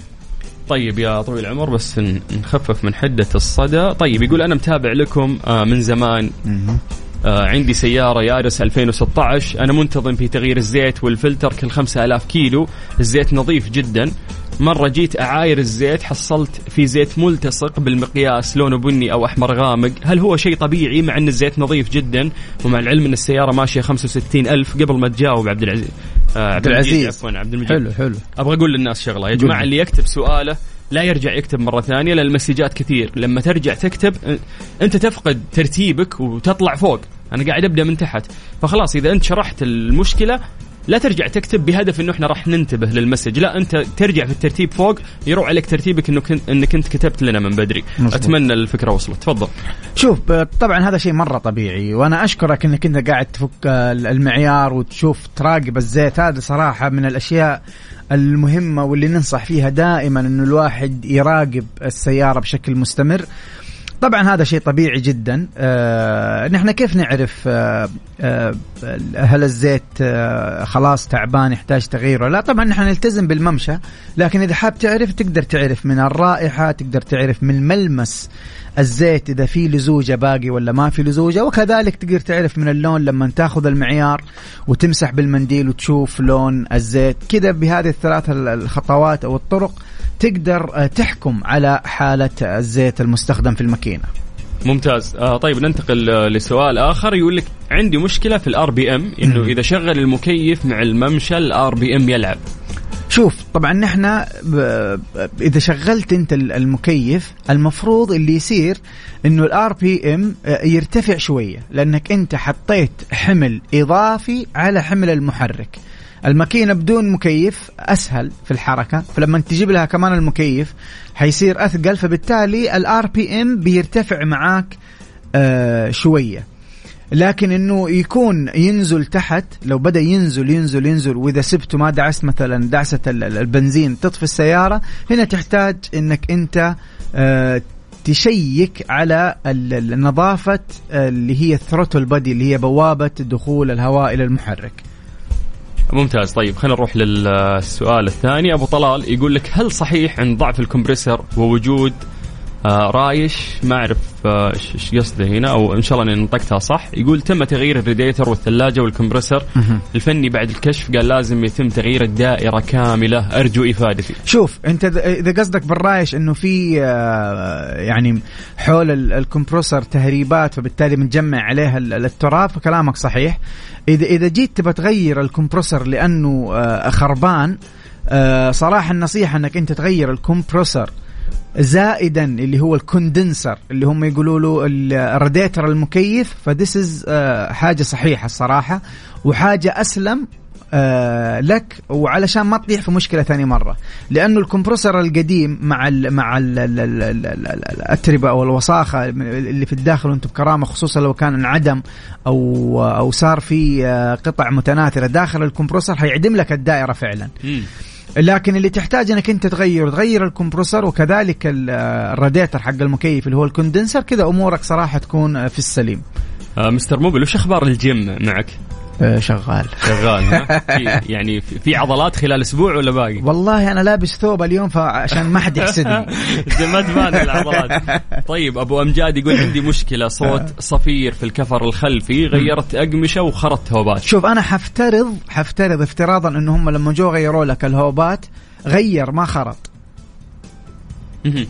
طيب يا طويل العمر بس نخفف من حدة الصدى. طيب يقول أنا متابع لكم آه، من زمان. آه عندي سيارة يارس 2016 أنا منتظم في تغيير الزيت والفلتر كل 5000 كيلو. الزيت نظيف جدا. مرة جيت أعاير الزيت حصلت في زيت ملتصق بالمقياس لونه بني أو أحمر غامق. هل هو شيء طبيعي مع أن الزيت نظيف جدا؟ ومع العلم أن السيارة ماشية 65 ألف قبل ما تجاوب عبد العزيز. آه عبد العزيز. عفوا عبد المجيد. حلو حلو. أبغى أقول للناس شغلة. يا جماعة اللي يكتب سؤاله لا يرجع يكتب مرة ثانية لأن المسجات كثير. لما ترجع تكتب أنت تفقد ترتيبك وتطلع فوق. أنا قاعد أبدأ من تحت. فخلاص إذا أنت شرحت المشكلة لا ترجع تكتب بهدف إنه إحنا راح ننتبه للمسج. لا أنت ترجع في الترتيب فوق يروح عليك ترتيبك إنه كنت إنك أنت كتبت لنا من بدري. مزبوط. أتمنى الفكرة وصلت. تفضل. شوف طبعا هذا شيء مرة طبيعي وأنا أشكرك إنك أنت قاعد تفك المعيار وتشوف تراقب الزيت. هذا صراحة من الأشياء المهمة واللي ننصح فيها دائما إنه الواحد يراقب السيارة بشكل مستمر. طبعا هذا شيء طبيعي جدا. آه نحن كيف نعرف آه آه هل الزيت آه خلاص تعبان يحتاج تغييره؟ لا طبعا نحن نلتزم بالممشى لكن إذا حاب تعرف تقدر تعرف من الرائحة تقدر تعرف من ملمس الزيت إذا في لزوجة باقي ولا ما في لزوجة وكذلك تقدر تعرف من اللون لما تاخذ المعيار وتمسح بالمنديل وتشوف لون الزيت. كذا بهذه الثلاث الخطوات أو الطرق تقدر آه، تحكم على حالة الزيت المستخدم في الماكينة. ممتاز. آه طيب ننتقل آه، لسؤال آخر. يقول لك عندي مشكلة في ال RPM إنه إذا شغل المكيف مع الممشى الار بي ام يلعب. شوف طبعا نحن إذا شغلت أنت المكيف المفروض اللي يصير إنه ال RPM يرتفع شوية لأنك أنت حطيت حمل إضافي على حمل المحرك. الماكينة بدون مكيف أسهل في الحركة فلما تجيب لها كمان المكيف حيصير أثقل فبالتالي ال RPM بيرتفع معاك آه شوية. لكن إنه يكون ينزل تحت لو بدأ ينزل ينزل ينزل وإذا سبته ما دعست مثلا دعسه البنزين تطفي السيارة هنا تحتاج إنك أنت آه تشيك على النظافه اللي هي ال throttle body اللي هي بوابة دخول الهواء إلى المحرك. ممتاز. طيب خلينا نروح للسؤال الثاني. أبو طلال يقول لك هل صحيح عند ضعف الكمبريسر ووجود آه رايش ما أعرف آه، إيش آه قصده هنا أو إن شاء الله إني نطقتها صح. يقول تم تغيير الريديتر والثلاجة والكمبرسر. الفني بعد الكشف قال لازم يتم تغيير الدائرة كاملة. أرجو إفادتي. شوف أنت اذا قصدك بالرايش إنه في آه يعني حول الكمبرسر تهريبات فبالتالي بنجمع عليها التراب فكلامك صحيح. اذا إذا جيت تبى تغير ال compressor لأنه آه خربان آه صراحة النصيحة إنك أنت تغير ال compressor زائدا اللي هو ال condenser اللي هم يقولوا له الراديتر المكيف ف this is آه، حاجة صحيحة الصراحة وحاجة أسلم آه لك وعلشان ما تطيح في مشكلة ثاني مرة. لأنه ال compressor القديم مع ال مع ال ال ال ال ال الأتربة أو الوساخة اللي في الداخل وأنتم بكرامة خصوصا لو كان انعدم أو أو صار في آه، قطع متناثرة داخل ال compressor حيعدم لك الدائرة فعلا. لكن اللي تحتاج إنك أنت تغير تغير ال compressor وكذلك الراديتر حق المكيف اللي هو ال condenser كذا أمورك صراحة تكون في السليم آه Mister Mobil وش أخبار الجيم معك؟ آه، شغال. شغال يعني في عضلات خلال أسبوع ولا باقي؟ والله أنا لابس ثوب اليوم فعشان ما حد يحسدني. ما تبان العضلات. طيب أبو أمجاد يقول عندي مشكلة. صوت صفير في الكفر الخلفي غيرت أقمشة وخرت هوبات. شوف أنا حفترض حفترض افتراضا انه هم لما جو غيروا لك الهوبات غير ما خرط.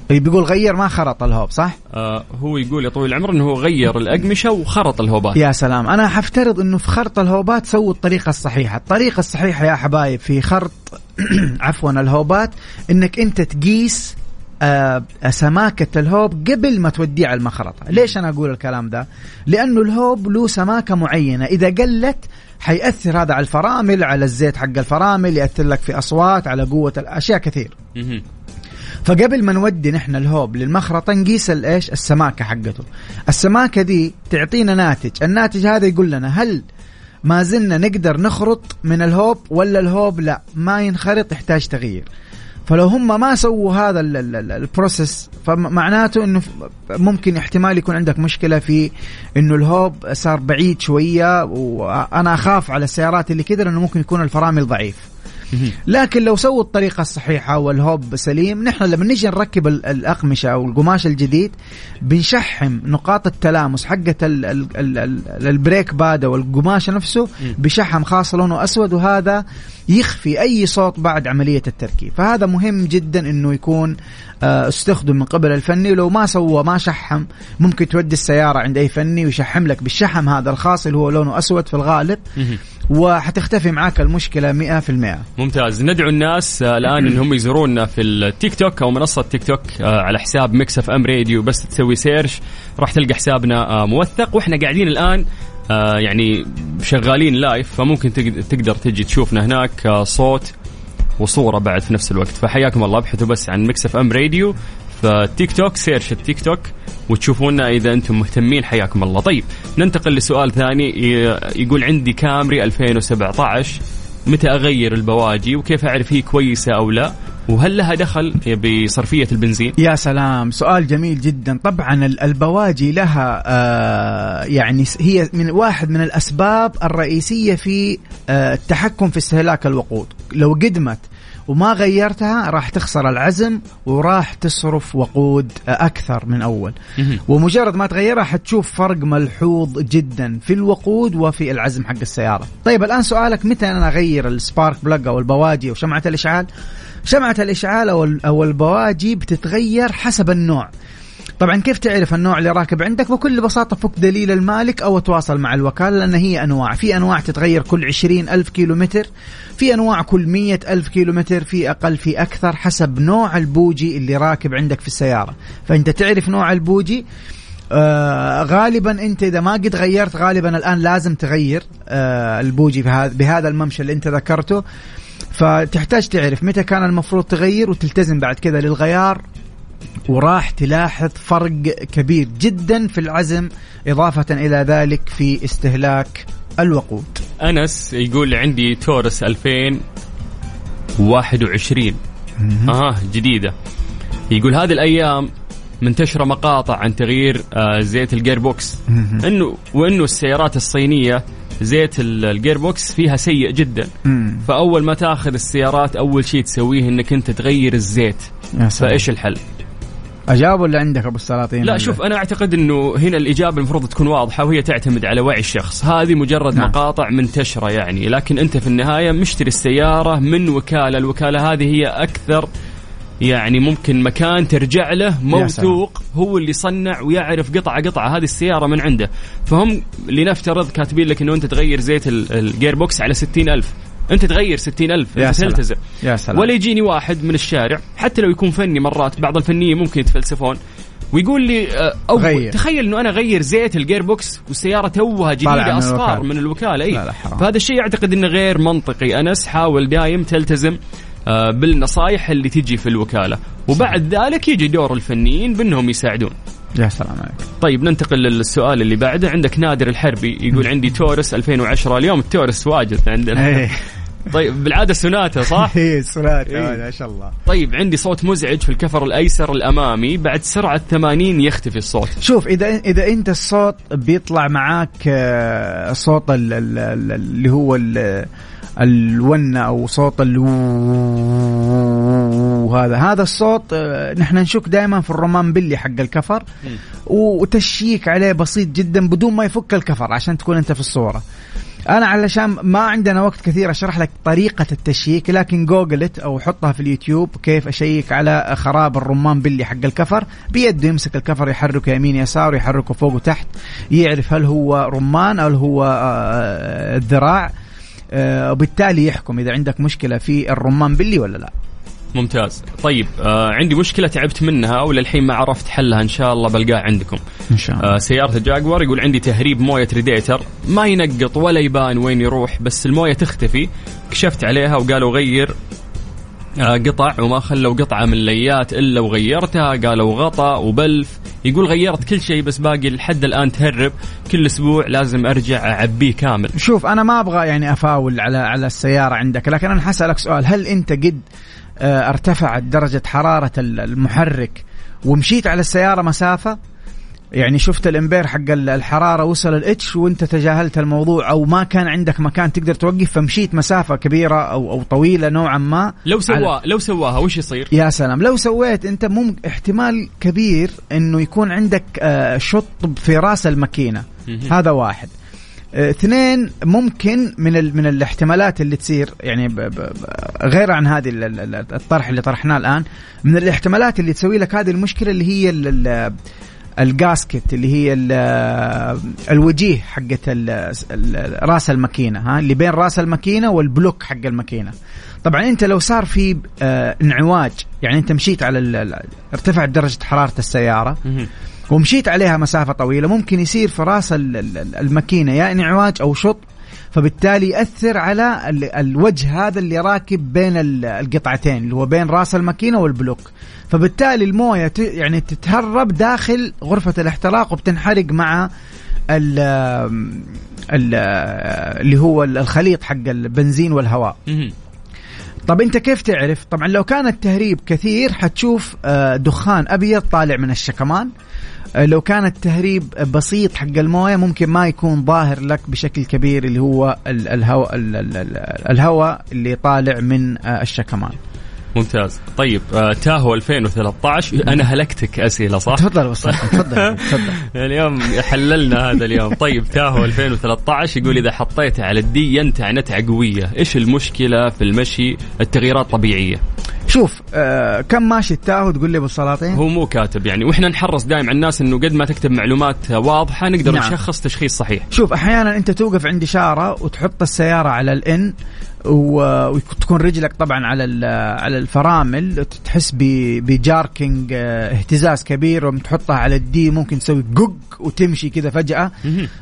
بيقول غير ما خرط الهوب صح؟ آه هو يقول يا طويل العمر إنه هو غير الأقمشة وخرط الهوبات. يا سلام. أنا حفترض إنه في خرط الهوبات سووا الطريقة الصحيحة، الطريقة الصحيحة يا حبايب في خرط عفوا الهوبات إنك أنت تقيس آه سماكة الهوب قبل ما توديه على المخرطة. ليش أنا أقول الكلام ده؟ لأنه الهوب له سماكة معينة. إذا قلت حيأثر هذا على الفرامل على الزيت حق الفرامل يأثر لك في أصوات على قوة الأشياء كثير. فقبل ما نودي نحن الهوب للمخرطة نقيس الايش السماكة حقته. السماكة دي تعطينا ناتج. الناتج هذا يقول لنا هل ما زلنا نقدر نخرط من الهوب ولا الهوب لا؟ ما ينخرط يحتاج تغيير. فلو هم ما سووا هذا ال process فمعناته إنه ممكن احتمال يكون عندك مشكلة في إنه الهوب صار بعيد شوية وأنا أخاف على السيارات اللي كذا لأنه ممكن يكون الفرامل ضعيف. لكن لو سووا الطريقة الصحيحة والهوب سليم نحن لما نجي نركب الأقمشة أو القماش الجديد بنشحم نقاط التلامس حقة ال brake pad أو القماش نفسه بشحم خاص لونه أسود وهذا يخفي أي صوت بعد عملية التركيب. فهذا مهم جدا إنه يكون آه، استخدم من قبل الفني. ولو ما سوى ما شحم ممكن تودي السيارة عند أي فني ويشحم لك بالشحم هذا الخاص اللي هو لونه أسود في الغالب. وحتختفي معاك المشكلة 100% ممتاز. ندعو الناس آه، الآن أنهم يزورونا في التيك توك أو منصة تيك توك آه، على حساب Mix FM راديو. بس تسوي search راح تلقى حسابنا موثق. وإحنا قاعدين الآن يعني شغالين live فممكن تقدر تجي تشوفنا هناك آه صوت وصورة بعد في نفس الوقت. فحياكم الله ابحثوا بس عن Mix FM راديو فتيك توك search التيك توك وتشوفونا إذا أنتم مهتمين. حياكم الله. طيب ننتقل لسؤال ثاني يقول عندي كامري 2017 متى أغير البواجي وكيف أعرف هي كويسة أو لا؟ وهل لها دخل بصرفية البنزين؟ يا سلام سؤال جميل جدا. طبعا البواجي لها آه يعني هي من واحد من الأسباب الرئيسية في آه التحكم في استهلاك الوقود. لو قدمت وما غيرتها راح تخسر العزم وراح تصرف وقود أكثر من أول. ومجرد ما تغيرها حتشوف فرق ملحوظ جدا في الوقود وفي العزم حق السيارة. طيب الآن سؤالك متى أنا أغير السبارك بلاج أو البواجي أو شمعة الإشعال؟ شمعة الإشعال أو البواجي بتتغير حسب النوع. طبعا كيف تعرف النوع اللي راكب عندك؟ بكل بساطة فك دليل المالك أو تواصل مع الوكالة لأن هي أنواع. في أنواع تتغير كل عشرين ألف كيلو متر في أنواع كل مية ألف كيلو متر في أقل في أكثر حسب نوع البوجي اللي راكب عندك في السيارة. فأنت تعرف نوع البوجي آه غالبا أنت إذا ما قد غيرت غالبا الآن لازم تغير آه البوجي بهذا الممشى اللي أنت ذكرته. فتحتاج تعرف متى كان المفروض تغير وتلتزم بعد كذا للغيار. وراح تلاحظ فرق كبير جدا في العزم إضافة إلى ذلك في استهلاك الوقود. أنس يقول عندي تورس 2021 آه جديدة. يقول هذه الأيام منتشرة مقاطع عن تغيير آه زيت ال gearbox. إنه وإنه السيارات الصينية زيت ال gearbox فيها سيء جدا. فأول ما تأخذ السيارات أول شيء تسويه إنك أنت تغير الزيت. فإيش الحل؟ اجاب ولا عندك أبو السلاطين؟ لا شوف أنا أعتقد إنه هنا الإجابة المفروض تكون واضحة وهي تعتمد على وعي الشخص، هذه مجرد نعم. مقاطع منتشره يعني، لكن أنت في النهاية مشتري السيارة من وكالة، الوكاله هذه هي أكثر يعني ممكن مكان ترجع له موثوق هو اللي صنع ويعرف قطعة قطعة هذه السيارة من عنده. فهم لنفترض كاتبين لك إنه أنت تغير زيت ال gearbox على ستين ألف. انت تغير ستين ألف يا انت تلتزم. يا سلام. ولا يجيني واحد من الشارع حتى لو يكون فني مرات بعض الفنيين ممكن يتفلسفون ويقول لي آه، أو غير. تخيل إنه أنا أغير زيت ال gearbox والسيارة توها جديدة أصفار من الوكالة اي فهذا الشيء أعتقد إنه غير منطقي. أنس حاول دايم تلتزم آه، بالنصائح اللي تجي في الوكالة. وبعد ذلك يجي دور الفنيين بأنهم يساعدون. يا سلام عليك طيب ننتقل للسؤال اللي بعده. عندك نادر الحربي يقول عندي تورس 2010 اليوم. التورس واجد عندنا. إيه. طيب بالعادة سوناتا صح؟ اي سوناتا إيه. ما شاء الله. طيب عندي صوت مزعج في الكفر الأيسر الأمامي. بعد سرعة 80 يختفي الصوت. شوف إذا إذا أنت الصوت بيطلع معاك آه، صوت اللي هو الونة أو صوت ال وهذا هذا الصوت آه، نحن نشك دائما في الرمان بلي حق الكفر. وتشيك عليه بسيط جدا بدون ما يفك الكفر عشان تكون أنت في الصورة. أنا علشان ما عندنا وقت كثير أشرح لك طريقة التشييك لكن جوجلت أو حطها في اليوتيوب كيف أشيك على خراب الرمان بلي حق الكفر. بيده يمسك الكفر يحركه يمين يسار يحركه فوق وتحت يعرف هل هو رمان أو هو آه، الذراع آه، وبالتالي يحكم إذا عندك مشكلة في الرمان بلي ولا لا. ممتاز. طيب آه عندي مشكلة تعبت منها وللحين ما عرفت حلها. إن شاء الله بلقاها عندكم. إن شاء الله. آه سيارة الجاكوار يقول عندي تهريب موية ريديتر. ما ينقط ولا يبان وين يروح بس الموية تختفي. كشفت عليها وقالوا غير آه قطع وما خلوا قطعة من الليات إلا وغيرتها. قالوا غطا وبلف. يقول غيرت كل شيء بس باقي لحد الآن تهرب. كل أسبوع لازم أرجع أعبيه كامل. شوف أنا ما أبغى يعني أفاول على على السيارة عندك لكن أنا حسألك سؤال. هل أنت قد ارتفعت درجة حرارة المحرك ومشيت على السيارة مسافة. يعني شفت الامبير حق الحرارة وصل ال H وانت تجاهلت الموضوع أو ما كان عندك مكان تقدر توقف فمشيت مسافة كبيرة أو أو طويلة نوعا ما. لو سوا لو سواها وش يصير؟ يا سلام. لو سويت أنت مم احتمال كبير إنه يكون عندك آه، شطب في رأس الماكينة. هذا واحد. آه، اثنين ممكن من ال من الاحتمالات اللي تصير يعني ب ب غير عن هذه الطرح اللي طرحناه الآن من الاحتمالات اللي تسوي لك هذه المشكلة اللي هي ال gasket اللي هي الوجيه حقت راس الماكينة ها اللي بين راس الماكينة وال block حق الماكينة. طبعا أنت لو صار في آه، انعواج يعني أنت مشيت على ارتفعت درجة حرارة السيارة ومشيت عليها مسافة طويلة. ممكن يصير في راس الماكينة يا انعواج أو شط فبالتالي يأثر على الوجه هذا اللي راكب بين القطعتين اللي هو بين راس الماكينة والبلوك. فبالتالي الموية يعني تتهرب داخل غرفة الاحتراق وبتنحرق مع ال ال اللي هو الخليط حق البنزين والهواء. طب أنت كيف تعرف؟ طبعا لو كان التهريب كثير حتشوف آه، دخان أبيض طالع من الشكمان. لو كان التهريب بسيط حق المويه ممكن ما يكون ظاهر لك بشكل كبير اللي هو الهواء الهواء اللي طالع من آه، الشكمان. ممتاز. طيب آه تاهو 2013 أنا هلكتك أسئلة صح؟ تفضل تفضل تفضل. اليوم حللنا هذا اليوم. طيب تاهو 2013 يقول إذا حطيته على الدي ينتع نتعة قوية إيش المشكلة في المشي؟ التغييرات طبيعية. شوف آه كم ماشي التاهو تقول لي أبو السلاطين هو مو كاتب يعني وإحنا نحرص دائما على الناس إنه قد ما تكتب معلومات واضحة نقدر نعم. نشخص تشخيص صحيح شوف أحيانا أنت توقف عند إشارة وتحط السيارة على ال N وتكون رجلك طبعا على على الفرامل تحس ب jerking آه، اهتزاز كبير وتحطها على ال D ممكن تسوي جوج وتمشي كذا فجأة.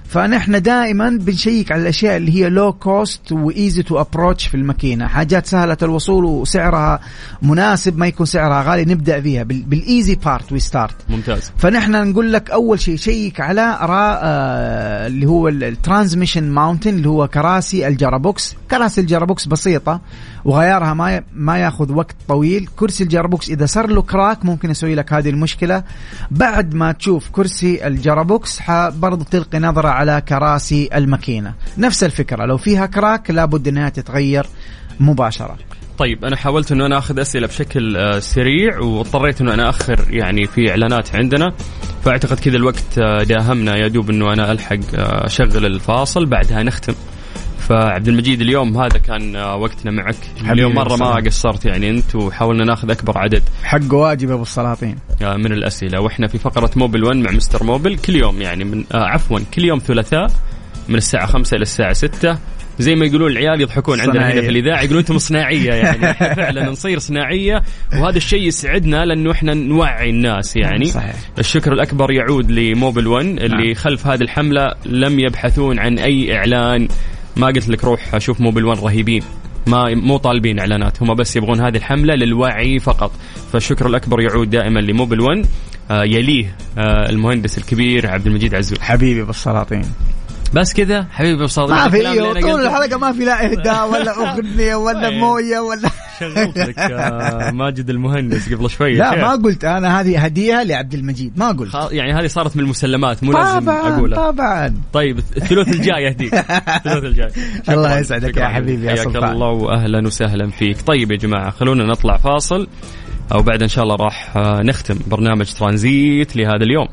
فنحن دائما بنشيك على الأشياء اللي هي low cost و easy to approach في الماكينة. حاجات سهلة الوصول وسعرها مناسب ما يكون سعرها غالي نبدأ فيها بال easy part we start ممتاز. فنحن نقول لك أول شيء check على را آه اللي هو ال transmission mounting اللي هو كراسي ال gearbox. كراسي ال gearbox بسيطة وغيارها ما ما ياخذ وقت طويل. كرسي ال gearbox إذا صار له crack ممكن يسوي لك هذه المشكلة. بعد ما تشوف كرسي ال gearbox برضو تلقي نظرة على كراسي الماكينة. نفس الفكرة لو فيها crack لابد إنها تتغير مباشرة. طيب أنا حاولت إنه أنا آخذ أسئلة بشكل آه، سريع واضطريت إنه أنا أخر يعني في إعلانات عندنا. فأعتقد كذا الوقت آه، داهمنا. يا دوب إنه أنا ألحق آه، أشغل الفاصل. بعدها نختم. فعبد المجيد اليوم هذا كان وقتنا معك. اليوم مرة ما قصرت يعني انت وحاولنا ناخذ أكبر عدد. حق واجب أبو السلاطين. من الأسئلة. وإحنا في فقرة موبل 1 مع مستر موبل كل يوم يعني من آه عفوا كل يوم ثلاثاء من الساعة 5 إلى الساعة 6 زي ما يقولون العيال يضحكون صناعية. عندنا هنا في الإذاعة يقولون أنتم صناعية يعني. فعلا نصير صناعية وهذا الشيء يسعدنا لأنه إحنا نوعي الناس يعني. صحيح. الشكر الأكبر يعود لموبل 1 اللي نعم. خلف هذه الحملة لم يبحثون عن أي إعلان ما قلت لك روح شوف موبل 1 رهيبين. ما مو طالبين إعلانات. هم بس يبغون هذه الحملة للوعي فقط. فالشكر الأكبر يعود دائما لموبل 1 آه يليه آه المهندس الكبير عبد المجيد عزوز. حبيبي بالسلاطين. بس كذا حبيبي بصادق ما في إيه طول الحلقة ما في لا إهداء ولا أغنية ولا إيه. موية ولا شغلت لك آه، ماجد المهندس قبل شوي لا ما قلت أنا هذه هدية لعبد المجيد ما قلت. يعني هذه صارت من المسلمات مو لازم أقولها. طبعا. طيب الثلث الجاي اهديك الثلث الجاي. الله يسعدك يا حبيبي يا حياك الله واهلا وسهلا فيك. طيب يا جماعة خلونا نطلع فاصل أو بعد إن شاء الله راح آه، نختم برنامج ترانزيت لهذا اليوم.